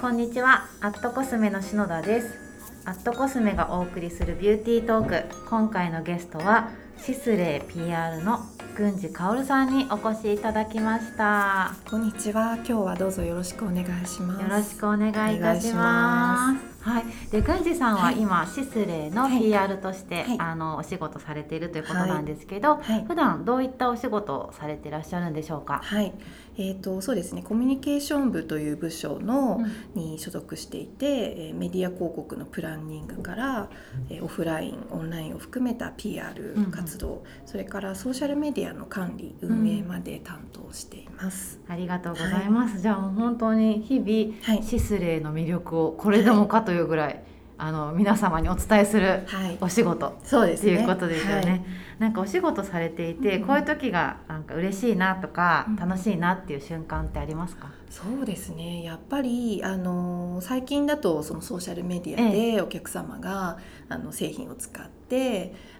こんにちは。アットコスメの篠田です。アットコスメがお送りするビューティートーク。今回のゲストはシスレイ PR の郡司薫さんにお越しいただきました。こんにちは。今日はどうぞよろしくお願いします。よろしくお願いいたします。はい、で郡司さんははい。今、シスレイのはい。PR として、はい。あのお仕事されているということなんですけど、はい。普段どういったお仕事をされていらっしゃるんでしょうか？はい、えーとそうですね。コミュニケーション部という部署の、うんに所属していて、えーメディア広告のプランニングから、えーオフライン、オンラインを含めた PR うんうん活動、それからソーシャルメディアの管理運営まで担当しています。ありがとうございます。じゃあもう本当に日々、はいシスレイの魅力をこれでもかというぐらい、あの皆様にお伝えするはい、お仕事そうですいうことですよね。はい。なんかお仕事されていて、うん。こういう時がなんか嬉しいなとか、うん。楽しいなっていう瞬間ってありますか？そうですね。やっぱりあの最近だとそのソーシャルメディアでお客様が、あの製品を使って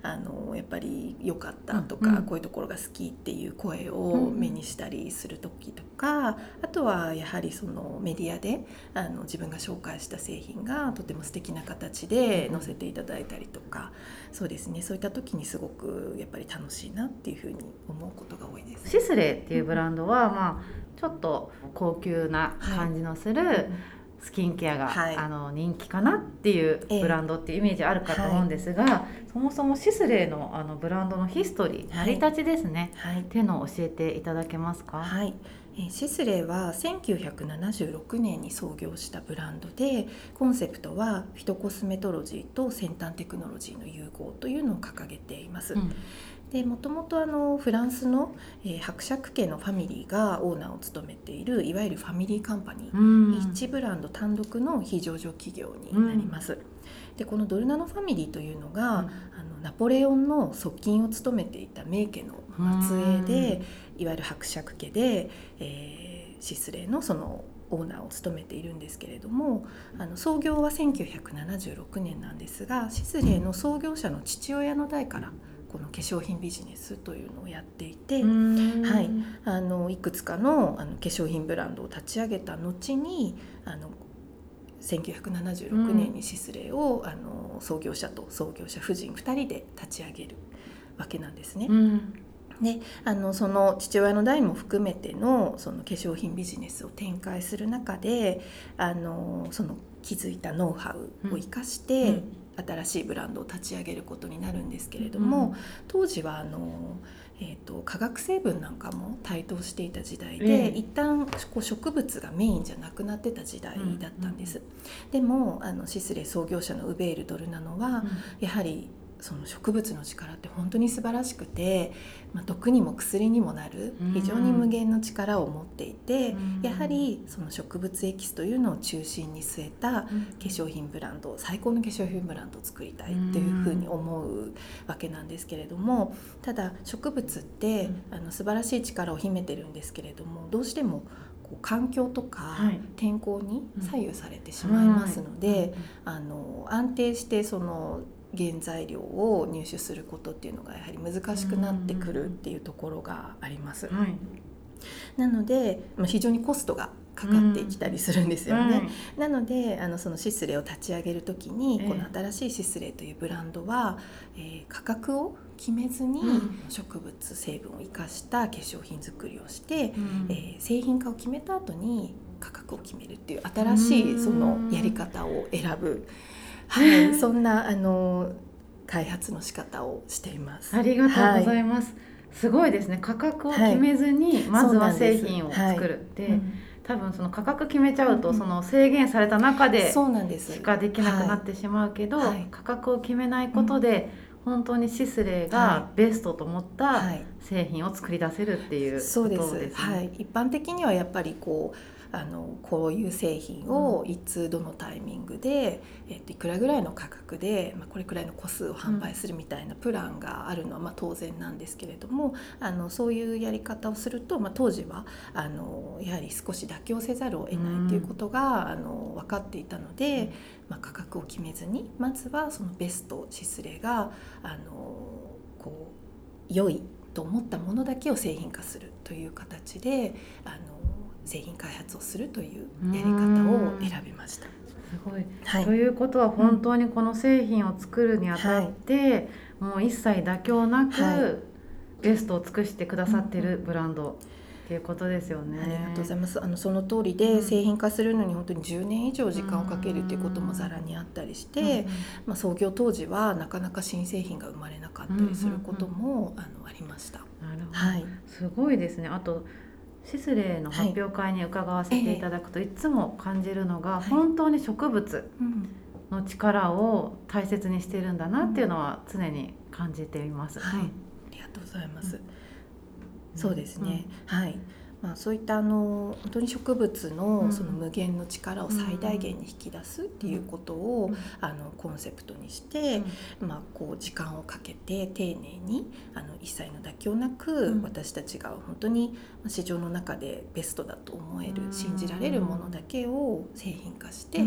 あのやっぱり良かったとか、うん。うんこういうところが好きっていう声うんをうん。目にしたりする時とか、あとはやはりそのメディアであの自分が紹介した製品がとても素敵な形で載せていただいたりとか、そうですね。そういった時にすごくやっぱり楽しいなっていうふうに思うことが多いです。シスレイっていうブランドは、まあちょっと高級な感じのする、スキンケアが、はい。あの人気かなっていうええブランドっていうイメージあるかと思うんですが、そもそもシスレイのあのブランドのヒストリー成はい。り立ちですね、はい。っていうのを教えていただけますか、はい、えーシスレイは1976年に創業したブランドでコンセプトはフィトコスメトロジーと先端テクノロジーの融合というのを掲げています。うんでもともとあのフランスの、えー伯爵家のファミリーがオーナーを務めているいわゆるファミリーカンパニー、うん。一ブランド単独の非上場企業になります。でこのドルナノファミリーというのが、あのナポレオンの側近を務めていた名家の末裔で、いわゆる伯爵家で、えーシスレイのそのオーナーを務めているんですけれどもあの創業は1976年なんですがシスレイの創業者の父親の代からこの化粧品ビジネスというのをやっていて、うん。はい。あのいくつかのあの化粧品ブランドを立ち上げた後にあの1976年にシスレイを、あの創業者と創業者夫人2人で立ち上げるわけなんですね。うん。であのその父親の代も含めてのその化粧品ビジネスを展開する中であのその築いたノウハウを生かして、うん新しいブランドを立ち上げることになるんですけれども、当時はあの、えー、と化学成分なんかも台頭していた時代で、ええ。一旦こう植物がメインじゃなくなってた時代だったんです。でもあのシスレイ創業者のウベール・ドルナノは、やはりその植物の力って本当に素晴らしくて、まあ、毒にも薬にもなるうん。非常に無限の力を持っていて、うん。やはりその植物エキスというのを中心に据えた化粧品ブランド最高の化粧品ブランドを作りたいっていうふうに思うわけなんですけれどもただ植物って、あの素晴らしい力を秘めてるんですけれどもどうしてもこう環境とかはい。天候に左右されてしまいますので、うんあの安定してその原材料を入手することっていうのがやはり難しくなってくるっていうところがあります。はい。なのでまあ非常にコストがかかってきたりするんですよね。はいなのであのそのシスレイを立ち上げる時に、ええ。この新しいシスレイというブランドは、えー価格を決めずにうん。植物成分を生かした化粧品作りをして、うん。えー製品化を決めた後に価格を決めるっていう新しうん。いそのやり方を選ぶ、はい、そんなあの開発の仕方をしています。ありがとうございます。すごいですね。価格を決めずに、まずは製品を作るって、うん多分その価格決めちゃうと、うんその制限された中でそうなんです。しかできなくなってしまうけど、はい。価格を決めないことで、本当にシスレイはがベストと思ったはい。製品を作り出せるっていうことですね。そうです。はい、一般的にはやっぱりこうあのこういう製品をいつどのタイミングで、えっといくらぐらいの価格で、まあ、これくらいの個数を販売するみたいなプランがあるのはまあ当然なんですけれどもあのそういうやり方をすると、まあ、当時はあのやはり少し妥協せざるを得ないということが、あの分かっていたので、まあ、価格を決めずにまずはそのベストシスレがあのこう良いと思ったものだけを製品化するという形であの製品開発をするというやり方を選びました。すごい、はい、ということは本当にこの製品を作るにあたって、もう一切妥協なく、ベストを尽くしてくださってるブランド。っていうことですよね。ありがとうございます。あのその通りで、製品化するのに本当に10年以上時間をかけるっていうこともざらにあったりして、まあ創業当時はなかなか新製品が生まれなかったりすることも、あのありました。なるほど。はい。すごいですね。あとシスレーの発表会に伺わせていただくと、いつも感じるのが、本当に植物の力を大切にしているんだなっていうのは常に感じています。はい、ありがとうございます。そうですね、うん、はいまあ、そういったあの本当に植物のその無限の力を最大限に引き出すっていうことを、あのコンセプトにして、まあ、こう時間をかけて丁寧にあの一切の妥協なく、私たちが本当に市場の中でベストだと思える、信じられるものだけを製品化して、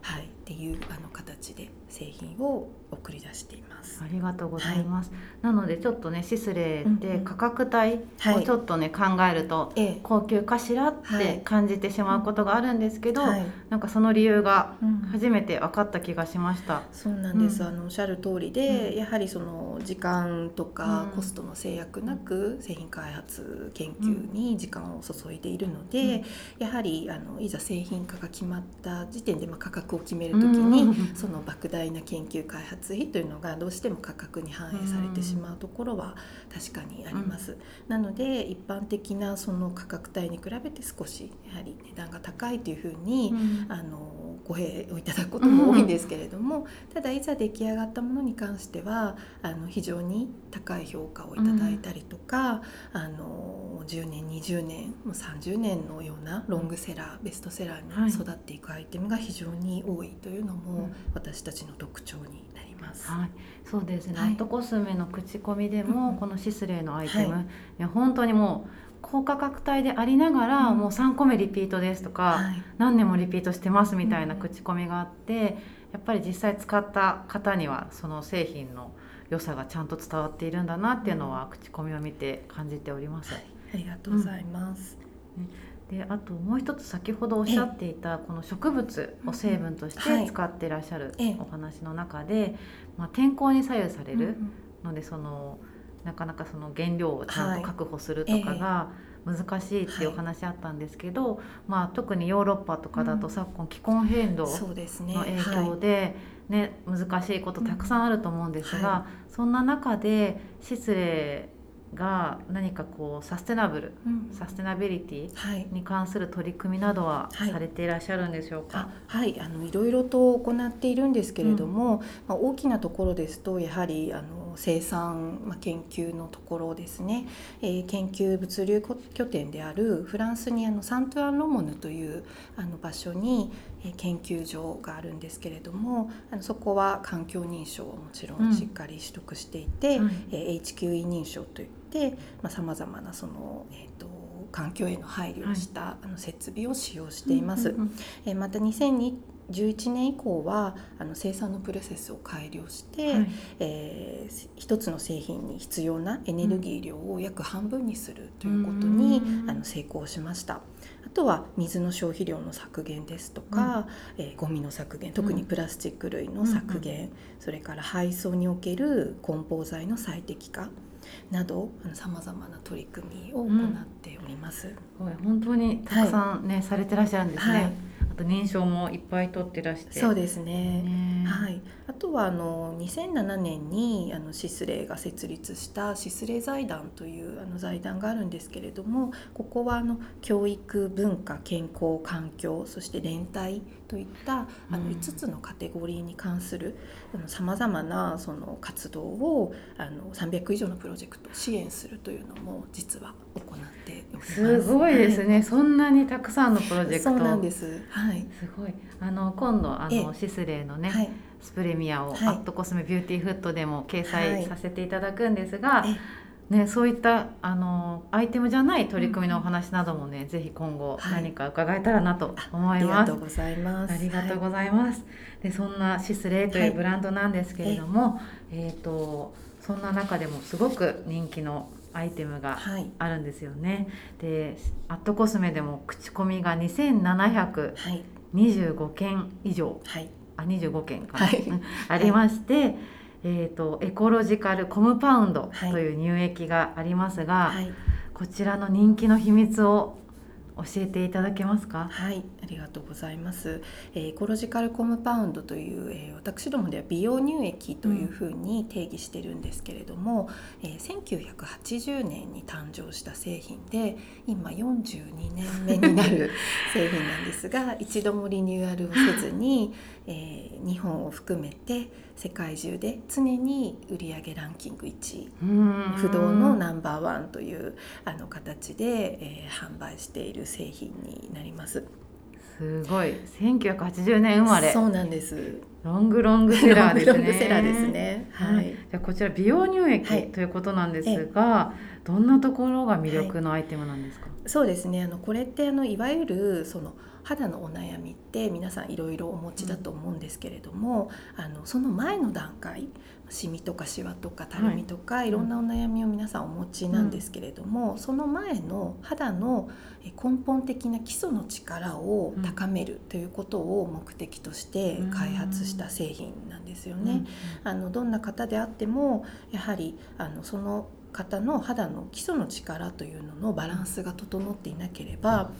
はい、っていうあの形で製品を送り出しています。ありがとうございます。はい、なのでちょっとねシスレーって価格帯をちょっとね、考えると高級かしらって感じてしまうことがあるんですけど、はい、なんかその理由が初めて分かった気がしました。そうなんです。うん、あのおっしゃる通りで、やはりその時間とかコストの制約なく製品開発研究に時間を注いでいるので、やはりあのいざ製品化が決まった時点でまあ価格を決める時に、その莫大な研究開発費というのがどうしても価格に反映されてしまうところは確かにあります。なので一般的なその価格帯に比べて少しやはり値段が高いというふうに、あのご併をいただくことも多いんですけれども、ただいざ出来上がったものに関してはあの非常に高い評価をいただいたりとか、あの10年20年もう30年のようなロングセラーベストセラーに育っていくアイテムが非常に多いというのも私たちの特徴になります。はい、そうですね。はい、アットコスメの口コミでも、このシスレーのアイテム、はい、いや本当にもう高価格帯でありながら、うん、もう3個目リピートですとか、はい、何年もリピートしてますみたいな口コミがあって、やっぱり実際使った方にはその製品の良さがちゃんと伝わっているんだなっていうのは口コミを見て感じております。はい、ありがとうございます。うんであともう一つ先ほどおっしゃっていたこの植物を成分として使ってらっしゃるお話の中で、まあ、天候に左右されるのでそのなかなかその原料をちゃんと確保するとかが難しいっていうお話あったんですけど、まあ、特にヨーロッパとかだと昨今気候変動の影響で、ね難しいことたくさんあると思うんですが、そんな中で失礼が何かこうサステナブル、うん、サステナビリティに関する取り組みなどはされていらっしゃるんでしょうか？はい、はい、あのいろいろと行っているんですけれども、うん、まあ、大きなところですとやはりあの生産、まあ、研究のところですね、えー、研究物流拠点であるフランスにあのサントゥアン・ロモヌというあの場所に、えー、研究所があるんですけれどもあのそこは環境認証をもちろんしっかり取得していて、うん、えー、HQE 認証といってさまざ、まなその、えーと、環境への配慮をした、はい、あの設備を使用しています。えまた2011年以降はあの生産のプロセスを改良して、はい、えー、一つの製品に必要なエネルギー量を約半分にするということに、うん、あの成功しました。あとは水の消費量の削減ですとか、うん、えー、ゴミの削減特にプラスチック類の削減、うん、それから配送における梱包材の最適化などさまざまな取り組みを行っております。うん、本当にたくさんね、はい、されてらっしゃるんですね。はいと認証もいっぱい取ってらして。そうですね、ね、はいあとはあの2007年にあのシスレイが設立したシスレイ財団というあの財団があるんですけれどもここはあの教育文化健康環境そして連帯といったあの5つのカテゴリーに関するさまざまなその活動をあの300以上のプロジェクトを支援するというのも実は行っております。すごいですね、はい、そんなにたくさんのプロジェクト。そうなんです、はい、すごい。あの今度あのシスレイのね、はい、スプレミアを、はい、アットコスメビューティーフットでも掲載させていただくんですが、ね、そういったあのアイテムじゃない取り組みのお話などもね、うん、ぜひ今後何か伺えたらなと思います。ありがとうございます。ありがとうございます。はい、でそんなシスレイというブランドなんですけれども、はい、えっ、ー、とそんな中でもすごく人気のアイテムがはい。あるんですよね。でアットコスメでも口コミが2725はい件以上。はいあ25件かな、はい。う んありまして、えー、とエコロジカルコムパウンドはい。という乳液がありますが、はい。こちらの人気の秘密を教えていただけますか？はい、ありがとうございます。えーエコロジカルコムパウンドという、えー私どもでは美容乳液というふうに定義してるんですけれども、えー1980年に誕生した製品で今42年目になる 製品なんですが一度もリニューアルをせずに、えー日本を含めて世界中で常に売上ランキング1位うん不動のナンバーワンというあの形で、えー販売している製品になります。すごい1980年生まれそうなんです。ロングロングセラーですねロングセラーですね。ははいい。じゃあこちら美容乳はい液ということなんですが、どんなところが魅力のアイテムなんですか、そうですね。あのこれってあのいわゆるその肌のお悩みって皆さんいろいろお持ちだと思うんですけれども、あのその前の段階、シミとかシワとかたるみとか、い、ろんなお悩みを皆さんお持ちなんですけれども、その前の肌のえ根本的な基礎の力を高めるということを目的として開発した製品なんですよね。あのどんな方であってもやはりあのその方の肌の基礎の力というののバランスが整っていなければ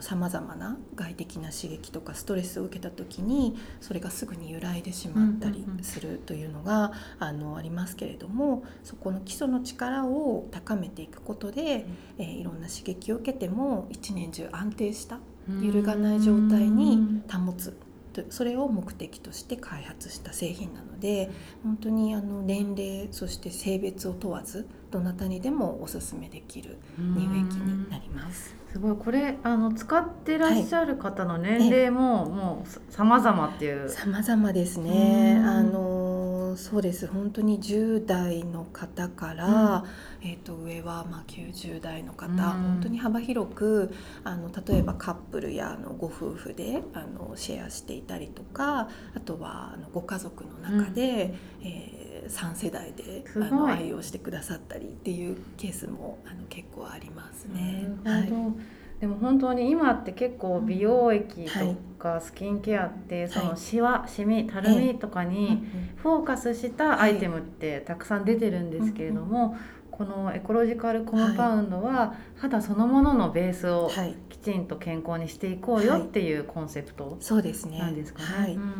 さまざまな外的な刺激とかストレスを受けた時にそれがすぐに揺らいでしまったりするというのが、あのありますけれどもそこの基礎の力を高めていくことで、えーいろんな刺激を受けても一年中安定した揺るがない状態に保つとそれを目的として開発した製品なので本当にあの年齢そして性別を問わずどなたにでもおすすめできる乳液になります。すごい。これあの使ってらっしゃる方の年齢も、もうさ様々っていう。様々ですね。うん。あのそうです。本当に10代の方から、えっ、と上はまあ90代の方、うん。本当に幅広くあの例えばカップルやあのご夫婦であのシェアしていたりとか、あとはあのご家族の中で、えー3世代であの愛用してくださったりっていうケースもあの結構ありますね。なるほどでも本当に今って結構美容液とかスキンケアってそのシワ、シミたるみとかうんにフォーカスしたアイテムってたくさん出てるんですけれども、このエコロジカルコムパウンドは肌そのもののベースをはい、きちんと健康にしていこうよっていうコンセプトそうですね。なんですかね。はい、うん。あの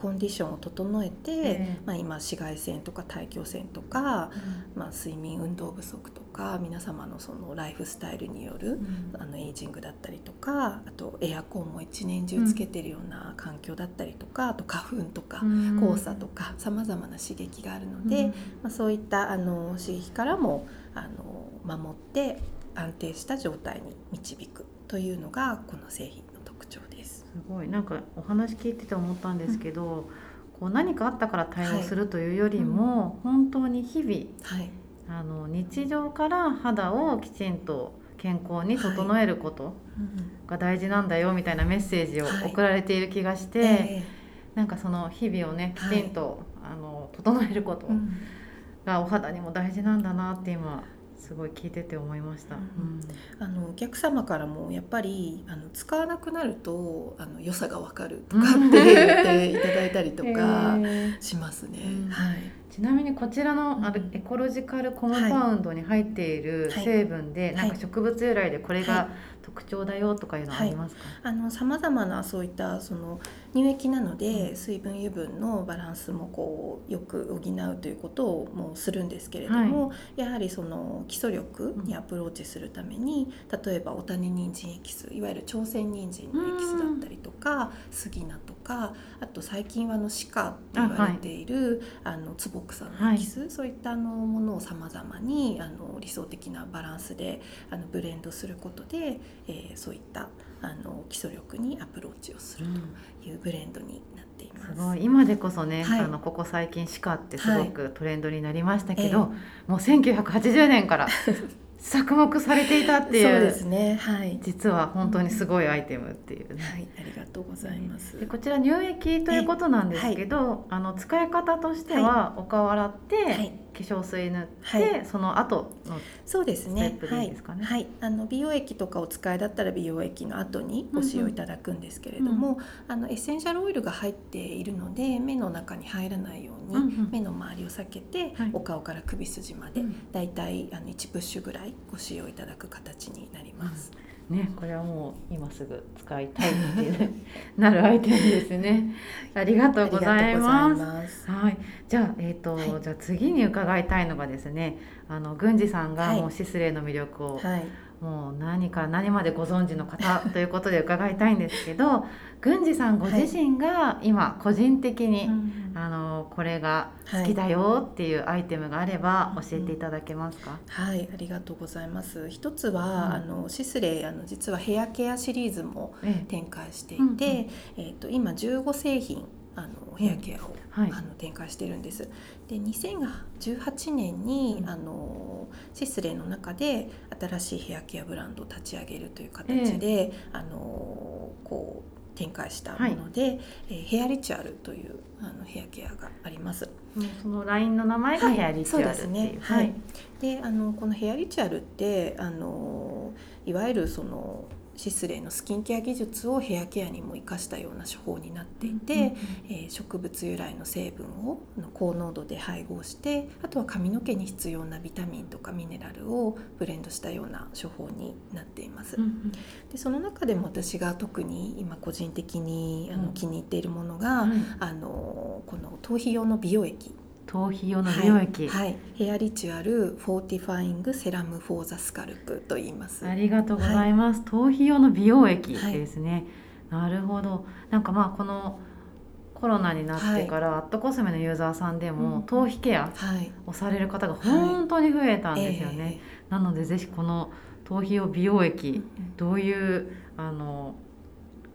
コンディションを整えて、ええ。まあ、今紫外線とか大気汚染とか、まあ、睡眠運動不足とか皆様のそのライフスタイルによるあのエイジングだったりとかあとエアコンも一年中つけてるような環境だったりとか、あと花粉とかうん。黄砂とかさまざまな刺激があるので、うん。まあ、そういったあの刺激からもあの守って安定した状態に導くというのがこの製品の特徴です。すごい。なんかお話聞いてて思ったんですけど、こう何かあったから対応するというよりも、本当に日々はい、あの日常から肌をきちんと健康に整えることが大事なんだよみたいなメッセージをはい。送られている気がして、えなんかその日々をねきはい。ちんと、あの整えることがお肌にも大事なんだなって今すごい聞いてて思いました。うん。あのお客様からもやっぱりあの使わなくなるとあの良さがわかるとかって言っていただいたりとか しますね。うん。はい。ちなみにこちらのあるうんエコロジカルコムパウンドに入っているはい。成分で、いなんか植物由来でこれはが特徴だよとかいうのはありますか、あの様々なそういったその乳液なので水分油分のバランスもこうよく補うということをもうするんですけれども、やはりその基礎力にアプローチするために例えばお種人参エキスいわゆる朝鮮人参のエキスだったりとか杉菜とかあと最近はあの鹿って言われているあ、の坪草のエキス、そういったあのものをさまざまにあの理想的なバランスであのブレンドすることで、えーそういったあの基礎力にアプローチをするというブレンドになっています。すごい。今でこそね、はい。あのここ最近歯科ってすごくトレンドになりましたけど、はいもう1980年から 着目されていたっていう。そうですね。はい。実は本当にすごいアイテムっていうね。はい、ありがとうございます。でこちら乳液ということなんですけど、あの使い方としては、お顔洗って、はい。粧水塗って、はい。その後のそうですね。でいいですかね。はい、はい、あの美容液とかお使いだったら美容液の後にご使用いただくんですけれども、あのエッセンシャルオイルが入っているので目の中に入らないように、うんうん。目の周りを避けて、はい。お顔から首筋まで、うん。だいたいあの1プッシュぐらいご使用いただく形になります。ねこれはもう今すぐ使いたいっていうなるアイテムですね。ありがとうございます。います。はい、じゃあ、えっ、と、はい。じゃあ、次に伺いたいのがですね。あの、郡司さんが、はい。もうシスレーの魅力を、はい、もう何から何までご存知の方ということで伺いたいんですけど。郡司さんご自身が、今、個人的に、あの、これが好きだよっていうアイテムがあれば、はい教えていただけますか？はい、ありがとうございます。一つは、うんあのシスレイあの実はヘアケアシリーズもええ展開していて、うんうんえっ、と今15製品あのヘアケアを、はい。あの展開してるんです。で2018年に、うん。あのシスレイの中で新しいヘアケアブランドを立ち上げるという形で、あのこう展開したもので、えーヘアリチュアルというあのヘアケアがあります。そのラインの名前がヘアリチュアルっていう。そうですね。はい。であのこのヘアリチュアルってあのいわゆるそのシスレイのスキンケア技術をヘアケアにも生かしたような手法になっていて、うんうんえー植物由来の成分をあの高濃度で配合してあとは髪の毛に必要なビタミンとかミネラルをブレンドしたような処方になっています。うんうん。でその中でも私が特に今個人的にあのうん。気に入っているものが、はいあのこの頭皮用の美容液頭皮用の美容液。はいはい Hair Rituel Fortifying Serum for the Scalp と言います。ありがとうございます。頭皮用の美容液ですね。なるほど。なんかまあこのコロナになってから、アットコスメのユーザーさんでも、うん頭皮ケアはい、をされる方が本当に増えたんですよね。なのでぜひこの頭皮用美容ええ液どういうあの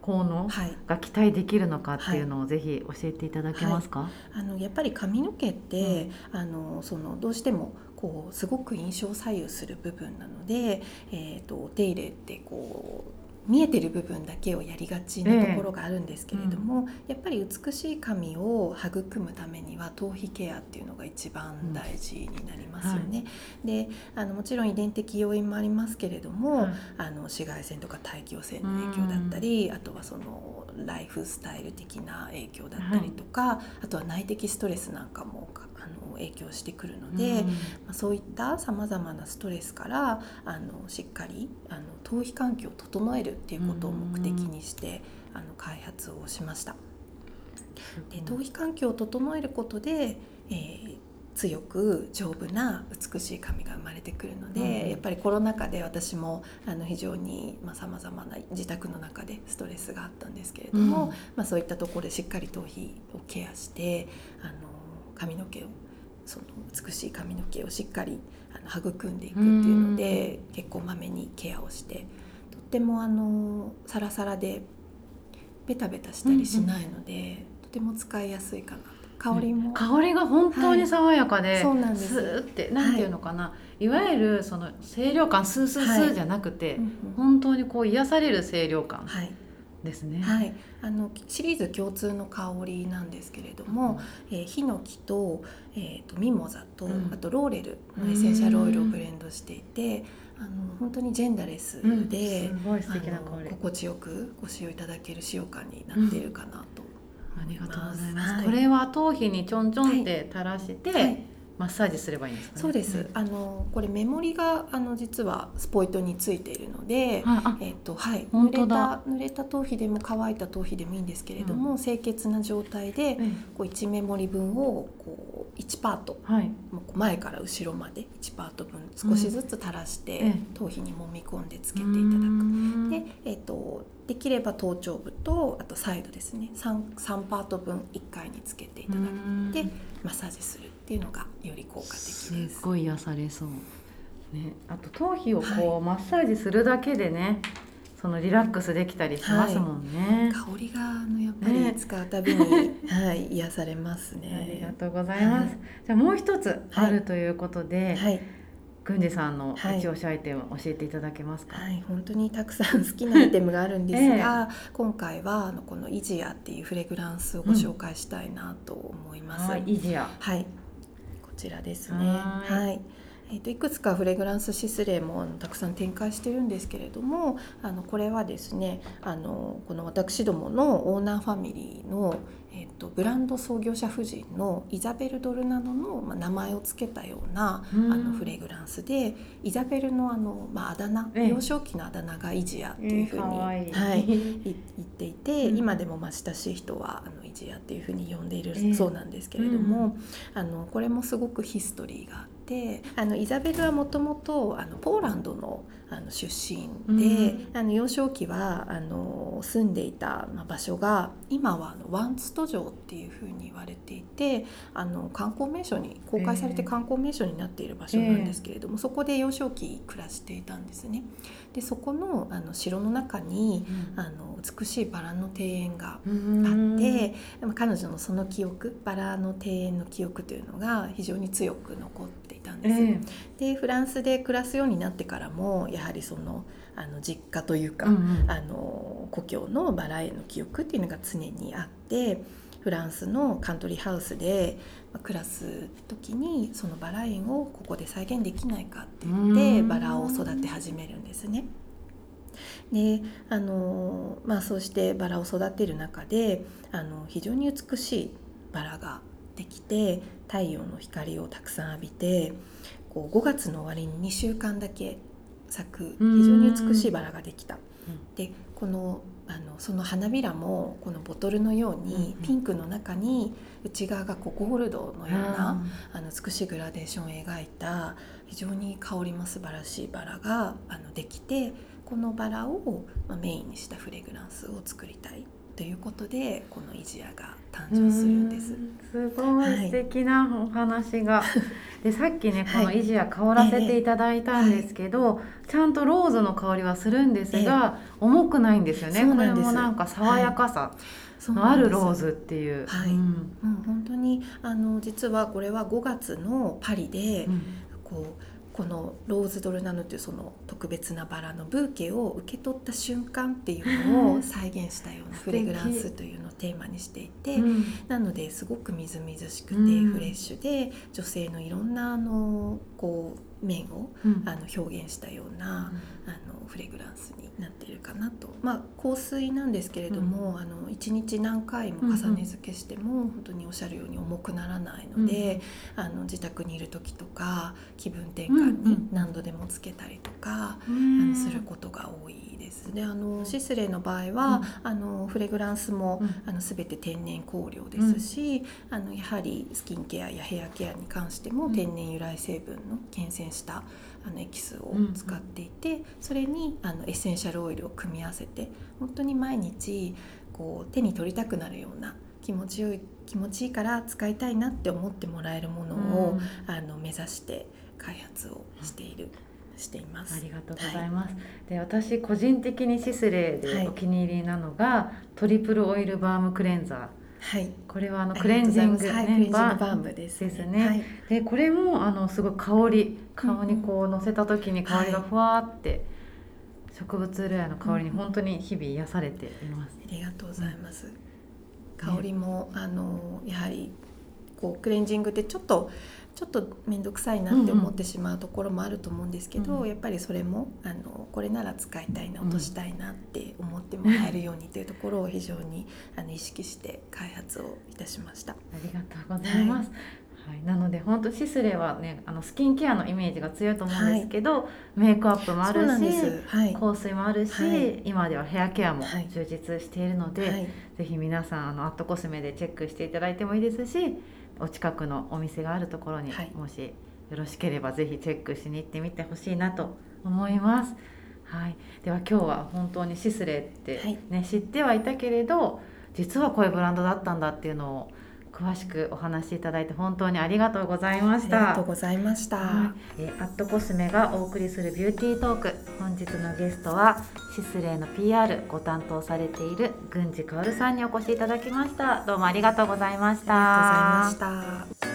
効能はい、が期待できるのかっていうのをぜひ教えていただけますか？あのやっぱり髪の毛って、あのそのどうしてもこうすごく印象を左右する部分なので、えー、とお手入れってこう見えてる部分だけをやりがちなところがあるんですけれども、やっぱり美しい髪を育むためには頭皮ケアっていうのが一番大事になりますよね。であのもちろん遺伝的要因もありますけれども、はい。あの紫外線とか大気汚染の影響だったり、あとはそのライフスタイル的な影響だったりとか、あとは内的ストレスなんかもかあの影響してくるので、うん。まあ、そういったさまざまなストレスからあのしっかりあの頭皮環境を整えるっていうことを目的にして、あの開発をしました。で頭皮環境を整えることで、えー強く丈夫な美しい髪が生まれてくるので、うん。やっぱりコロナ禍で私もあの非常にさまざ、まな自宅の中でストレスがあったんですけれども、うん。まあ、そういったところでしっかり頭皮をケアしてあの髪の毛をその美しい髪の毛をしっかりあの育んでいくっていうので、結構まめにケアをしてとってもあのサラサラでベタベタしたりしないので、とても使いやすいかなと。香りも、香りが本当に爽やかで、そうなんです。スーってなんていうのかな、い、わゆるその清涼感スースースはいーじゃなくて、うんうん。本当にこう癒される清涼感。はいですね。はい、あのシリーズ共通の香りなんですけれども、えーヒノキと,、えー、とミモザと、うん。あとローレルのエッセンシャルオイルをブレンドしていてあの本当にジェンダレスうん。で、すごい素敵なあ香り。の心地よくご使用いただける使用感になっているかなとありがとうございはます。これは頭皮にちょんちょんって垂らして、はいマッサージすればいいんですかね。そうです、あのこれメモリがあの実はスポイトについているので、えっとはい、本濡れた濡れた頭皮でも乾いた頭皮でもいいんですけれども、清潔な状態でえこう1メモリ分をこう1パートえはい。もう前から後ろまで1パート分少しずつ垂らして、ええ頭皮に揉み込んでつけつていただく。くで、えっとできれば頭頂部とあとサイドですね。3, 3パート分1回につけていただいてマッサージするっていうのがより効果的すです。っごい癒されそう。ね、あと頭皮をこう、はマッサージするだけでね、そのリラックスできたりしますもんね。香りがあのやっぱねり使うたびに、はい癒されますありがね。とうございます。はいじゃあもう一つあるということで、はい郡司さんのはい一押しアイテム教えていただけますか？はい、本当にたくさん好きなアイテムがあるんですが、今回はあのこのイジアっていうフレグランスをご紹介したいなと思います。はい、イジア。はい、こちらですね。はいはい。えー、といくつかフレグランスシスレーもたくさん展開してるんですけれどもあのこれはですねあのこの私どものオーナーファミリーの、えー、とブランド創業者夫人のイザベル・ドルナドの、まあ、名前を付けたようなうんあのフレグランスでイザベルのあの、まあ、あだ名ええ幼少期のあだ名がイジアっていうふうに、かわいい。はい、い言っていて、うん今でもまあ親しい人はあのイジアっていうふうに呼んでいるええ。そうなんですけれども、あのこれもすごくヒストリーがあってあのイザベルはもともとあのポーランドのあの出身で、あの幼少期はあの住んでいたまあ場所が今はあのワンツト城っていうふうに言われていてあの観光名所に公開されてええ。観光名所になっている場所なんですけれども、そこで幼少期暮らしていたんですね。でそこのあの城の中にあの美しいバラの庭園がうんあって、でも彼女のその記憶バラの庭園の記憶というのが非常に強く残っていたんです。えでフランスで暮らすようになってからもやはりそのあの実家というか、えうんうんあの故郷のバラへの記憶っていうのが常にあってフランスのカントリーハウスでまあ暮らす時にそのバラ園をここで再現できないかって言ってうんバラを育て始めるんですね。であのまあそうしてバラを育てる中であの非常に美しいバラができて太陽の光をたくさん浴びてこう5月の終わりに2週間だけ咲くうん非常に美しいバラができた。うん。でこのあのその花びらもこのボトルのようにうんピンクの中に内側がこうゴールドのようなあの美しいグラデーションを描いた非常に香りも素晴らしいバラがあのできてこのバラを、まあ、メインにしたフレグランスを作りたいということでこのイジアが誕生するんです。うんすごい素敵なお話が、でさっきねこのはいイジア香らせていただいたんですけど、ちゃんとローズの香りはするんですが、重くないんですよね。これもなんか爽やかさそうのなんですあるローズっていう、はい。うん。もう本当にあの実はこれは5月のパリで、うん。こうこのローズドルナノというその特別なバラのブーケを受け取った瞬間っていうのを再現したようなフレグランスというのをテーマにしていて、うん。なのですごくみずみずしくてフレッシュで、女性のいろんなあのこう面をうん。あの表現したような、あのフレグランスになっているかなと、まあ、香水なんですけれども、あの1日何回も重ね付けしても、本当におっしゃるように重くならないので、あの自宅にいる時とか気分転換に何度でもつけたりとか、あのすることが多いです。であのシスレーの場合は、あのフレグランスも、うん。あの全て天然香料ですし、あのやはりスキンケアやヘアケアに関してもうん。天然由来成分の厳選したあのエキスを使っていて、それにあのエッセンシャルオイルを組み合わせて本当に毎日こう手に取りたくなるような気持ちよい気持ちいいから使いたいなって思ってもらえるものを、あの目指して開発をしている、しています。ありがとうございます。で私個人的にシスレーはいでお気に入りなのが、トリプルオイルバームクレンザー。はい、これはあのあクレンジング、りがとうございますはい、ババームです、ですねはいでこれもあのすごい香り顔にこう乗せた時に香りがふわーって、植物類の香りに本当に日々癒されています。ありがとうございます。香りも、あのやはりこうクレンジングってちょっとちょっと面倒くさいなって思ってしまうところもあると思うんですけど、うんやっぱりそれもあのこれなら使いたいな落としたいなって思ってもらえるようにというところを非常にあの意識して開発をいたしました。ありがとうございます。はい、なので本当シスレはねあのスキンケアのイメージが強いと思うんですけど、メイクアップもあるしす。はい。香水もあるし、はい今ではヘアケアもはい充実しているので、はいぜひ皆さんあのアットコスメでチェックしていただいてもいいですしお近くのお店があるところに、はい。もしよろしければぜひチェックしに行ってみてほしいなと思います。はい、では今日は本当にシスレって、はい。ね知ってはいたけれど実はこういうブランドだったんだっていうのを詳しくお話しいただいて本当にありがとうございまありした。がとうございました。はい、えーアットコスメがお送りするビューティートーク本日のゲストはシスレーの PR ご担当されている郡司薫さんにお越しいただきましたどうもありがとうございましたありがとうございました。